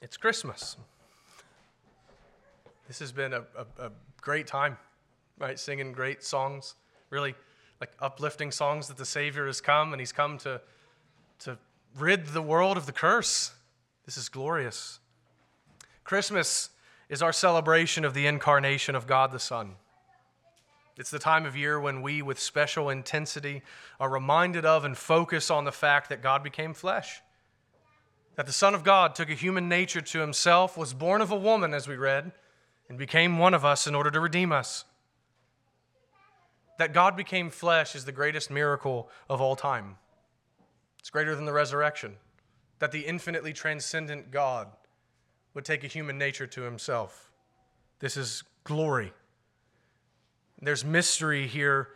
It's Christmas. This has been a, a, a, great time, right? Singing great songs, really like uplifting songs that the Savior has come and He's come to, to rid the world of the curse. This is glorious. Christmas is our celebration of the incarnation of God the Son. It's the time of year when we, with special intensity, are reminded of and focus on the fact that God became flesh that the Son of God took a human nature to himself, was born of a woman, as we read, and became one of us in order to redeem us. That God became flesh is the greatest miracle of all time. It's greater than the resurrection. That the infinitely transcendent God would take a human nature to himself. This is glory. There's mystery here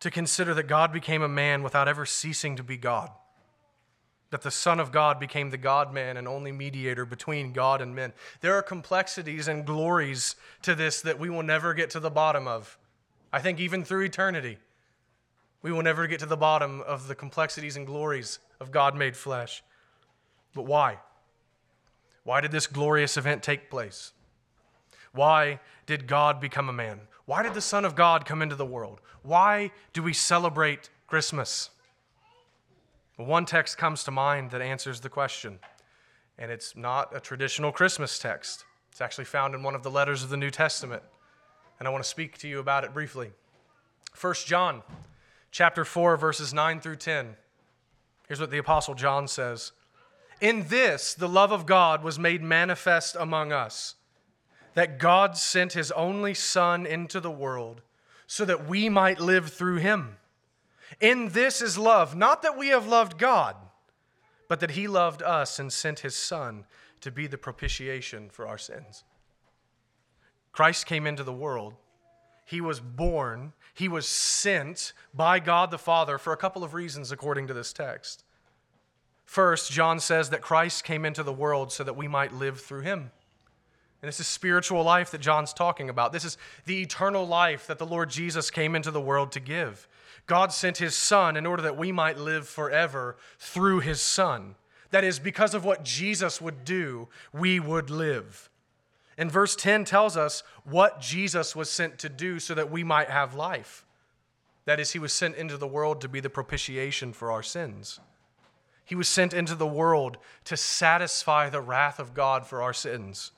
to consider that God became a man without ever ceasing to be God that the Son of God became the God man and only mediator between God and men. There are complexities and glories to this that we will never get to the bottom of. I think even through eternity, we will never get to the bottom of the complexities and glories of God made flesh. But why? Why did this glorious event take place? Why did God become a man? Why did the Son of God come into the world? Why do we celebrate Christmas? One text comes to mind that answers the question, and it's not a traditional Christmas text. It's actually found in one of the letters of the New Testament, and I want to speak to you about it briefly. 1 John chapter 4 verses 9 through 10. Here's what the apostle John says. In this the love of God was made manifest among us, that God sent his only son into the world so that we might live through him. In this is love, not that we have loved God, but that He loved us and sent His Son to be the propitiation for our sins. Christ came into the world. He was born. He was sent by God the Father for a couple of reasons, according to this text. First, John says that Christ came into the world so that we might live through him. And this is spiritual life that John's talking about. This is the eternal life that the Lord Jesus came into the world to give. God sent his Son in order that we might live forever through his Son. That is, because of what Jesus would do, we would live. And verse 10 tells us what Jesus was sent to do so that we might have life. That is, he was sent into the world to be the propitiation for our sins. He was sent into the world to satisfy the wrath of God for our sins.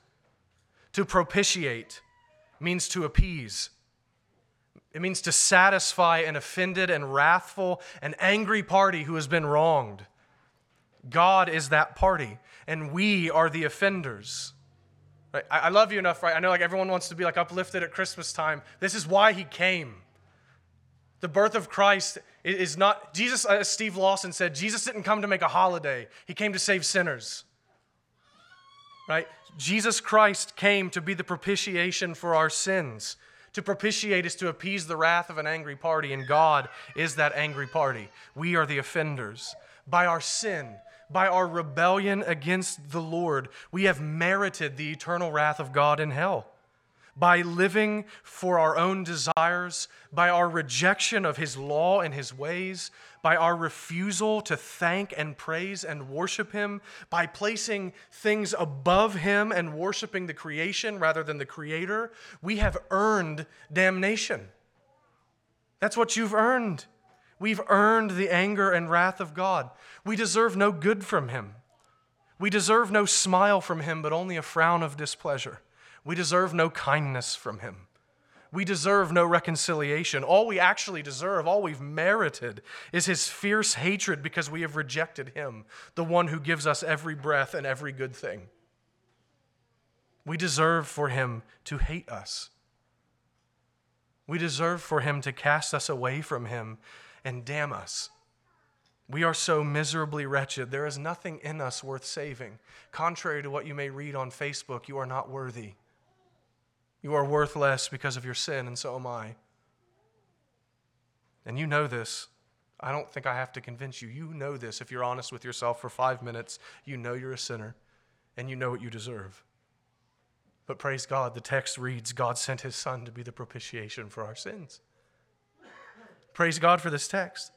To propitiate means to appease. It means to satisfy an offended and wrathful and angry party who has been wronged. God is that party, and we are the offenders. Right? I love you enough, right? I know like everyone wants to be like uplifted at Christmas time. This is why he came. The birth of Christ is not Jesus, as Steve Lawson said, Jesus didn't come to make a holiday. He came to save sinners. Right? Jesus Christ came to be the propitiation for our sins. To propitiate is to appease the wrath of an angry party, and God is that angry party. We are the offenders. By our sin, by our rebellion against the Lord, we have merited the eternal wrath of God in hell by living for our own desires, by our rejection of His law and His ways, by our refusal to thank and praise and worship Him, by placing things above Him and worshiping the creation rather than the Creator, we have earned damnation. That's what you've earned. We've earned the anger and wrath of God. We deserve no good from Him. We deserve no smile from Him, but only a frown of displeasure. We deserve no kindness from him. We deserve no reconciliation. All we actually deserve, all we've merited, is his fierce hatred because we have rejected him, the one who gives us every breath and every good thing. We deserve for him to hate us. We deserve for him to cast us away from him and damn us. We are so miserably wretched. There is nothing in us worth saving. Contrary to what you may read on Facebook, you are not worthy. You are worthless because of your sin, and so am I. And you know this. I don't think I have to convince you. You know this. If you're honest with yourself for five minutes, you know you're a sinner and you know what you deserve. But praise God, the text reads God sent his son to be the propitiation for our sins. Praise God for this text.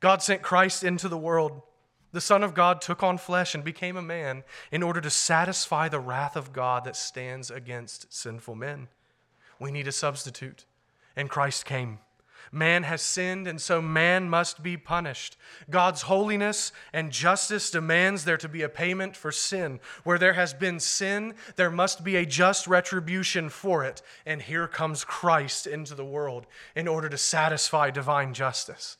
God sent Christ into the world The Son of God took on flesh and became a man in order to satisfy the wrath of God that stands against sinful men. We need a substitute, and Christ came. Man has sinned, and so man must be punished. God's holiness and justice demands there to be a payment for sin. Where there has been sin, there must be a just retribution for it. And here comes Christ into the world in order to satisfy divine justice.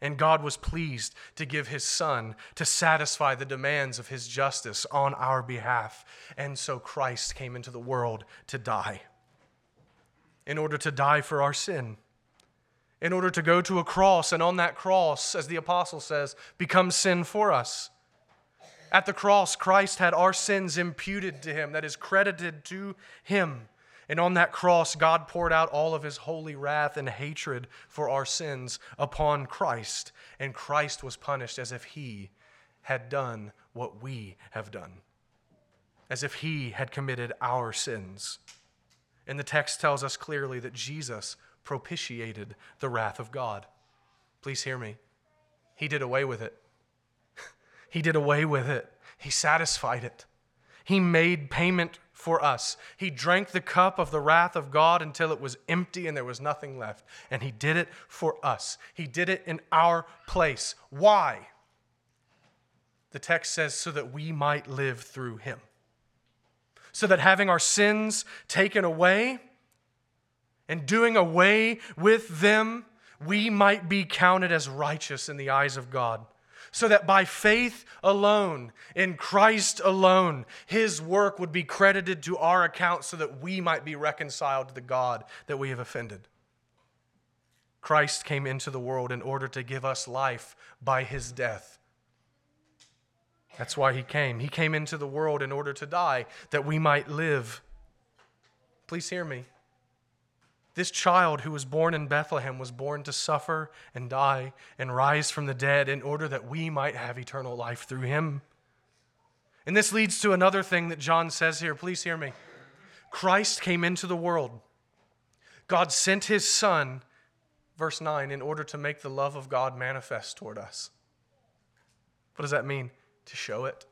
And God was pleased to give his Son to satisfy the demands of his justice on our behalf. And so Christ came into the world to die. In order to die for our sin in order to go to a cross, and on that cross, as the apostle says, become sin for us. At the cross, Christ had our sins imputed to him, that is, credited to him. And on that cross, God poured out all of his holy wrath and hatred for our sins upon Christ. And Christ was punished as if he had done what we have done, as if he had committed our sins. And the text tells us clearly that Jesus propitiated the wrath of God. Please hear me. He did away with it. he did away with it. He satisfied it. He made payment for us. He drank the cup of the wrath of God until it was empty and there was nothing left. And He did it for us. He did it in our place. Why? The text says, so that we might live through Him. So that having our sins taken away, and doing away with them, we might be counted as righteous in the eyes of God. So that by faith alone, in Christ alone, his work would be credited to our account so that we might be reconciled to the God that we have offended. Christ came into the world in order to give us life by his death. That's why he came. He came into the world in order to die, that we might live. Please hear me. This child who was born in Bethlehem was born to suffer and die and rise from the dead in order that we might have eternal life through him. And this leads to another thing that John says here. Please hear me. Christ came into the world. God sent his Son, verse 9, in order to make the love of God manifest toward us. What does that mean? To show it.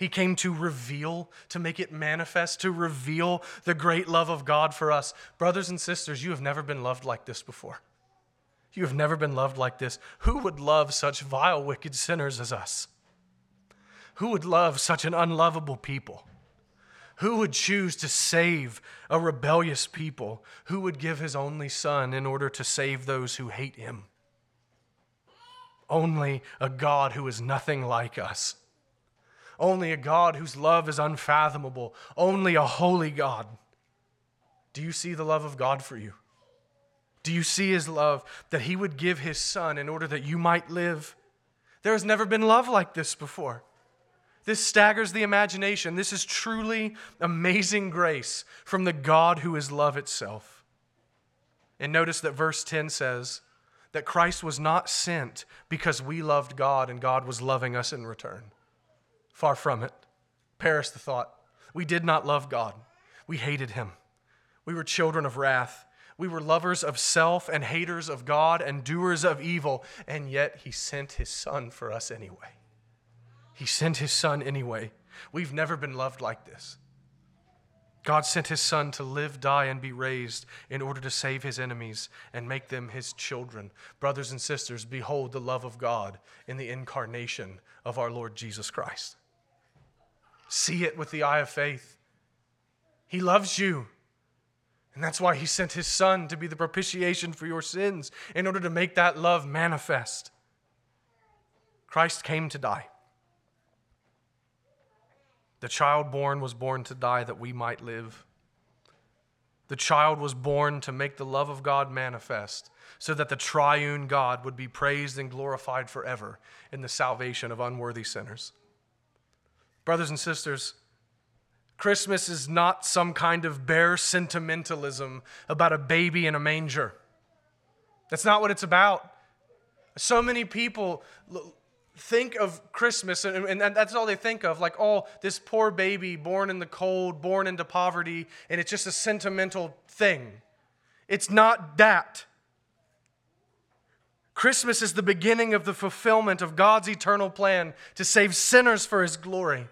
He came to reveal, to make it manifest, to reveal the great love of God for us. Brothers and sisters, you have never been loved like this before. You have never been loved like this. Who would love such vile, wicked sinners as us? Who would love such an unlovable people? Who would choose to save a rebellious people? Who would give his only son in order to save those who hate him? Only a God who is nothing like us only a God whose love is unfathomable, only a holy God. Do you see the love of God for you? Do you see his love that he would give his son in order that you might live? There has never been love like this before. This staggers the imagination. This is truly amazing grace from the God who is love itself. And notice that verse 10 says that Christ was not sent because we loved God and God was loving us in return. Far from it. Perish the thought. We did not love God. We hated him. We were children of wrath. We were lovers of self and haters of God and doers of evil. And yet he sent his son for us anyway. He sent his son anyway. We've never been loved like this. God sent his son to live, die, and be raised in order to save his enemies and make them his children. Brothers and sisters, behold the love of God in the incarnation of our Lord Jesus Christ. See it with the eye of faith. He loves you. And that's why he sent his son to be the propitiation for your sins in order to make that love manifest. Christ came to die. The child born was born to die that we might live. The child was born to make the love of God manifest so that the triune God would be praised and glorified forever in the salvation of unworthy sinners. Brothers and sisters, Christmas is not some kind of bare sentimentalism about a baby in a manger. That's not what it's about. So many people think of Christmas, and, that's all they think of like, oh, this poor baby born in the cold, born into poverty, and it's just a sentimental thing. It's not that. Christmas is the beginning of the fulfillment of God's eternal plan to save sinners for his glory.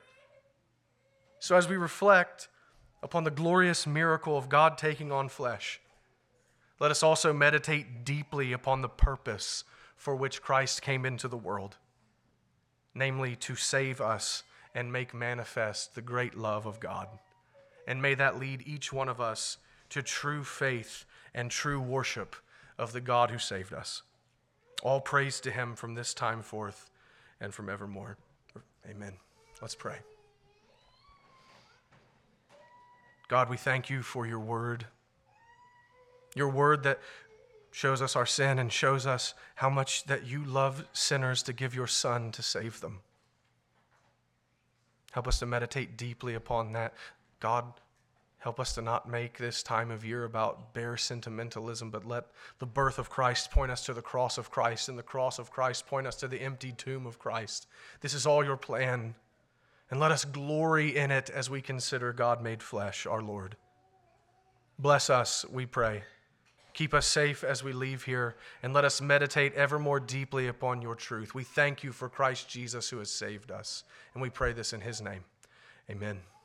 So, as we reflect upon the glorious miracle of God taking on flesh, let us also meditate deeply upon the purpose for which Christ came into the world, namely to save us and make manifest the great love of God. And may that lead each one of us to true faith and true worship of the God who saved us. All praise to him from this time forth and from evermore. Amen. Let's pray. God, we thank you for your word. Your word that shows us our sin and shows us how much that you love sinners to give your son to save them. Help us to meditate deeply upon that. God, help us to not make this time of year about bare sentimentalism, but let the birth of Christ point us to the cross of Christ, and the cross of Christ point us to the empty tomb of Christ. This is all your plan. And let us glory in it as we consider God made flesh, our Lord. Bless us, we pray. Keep us safe as we leave here, and let us meditate ever more deeply upon your truth. We thank you for Christ Jesus who has saved us, and we pray this in his name. Amen.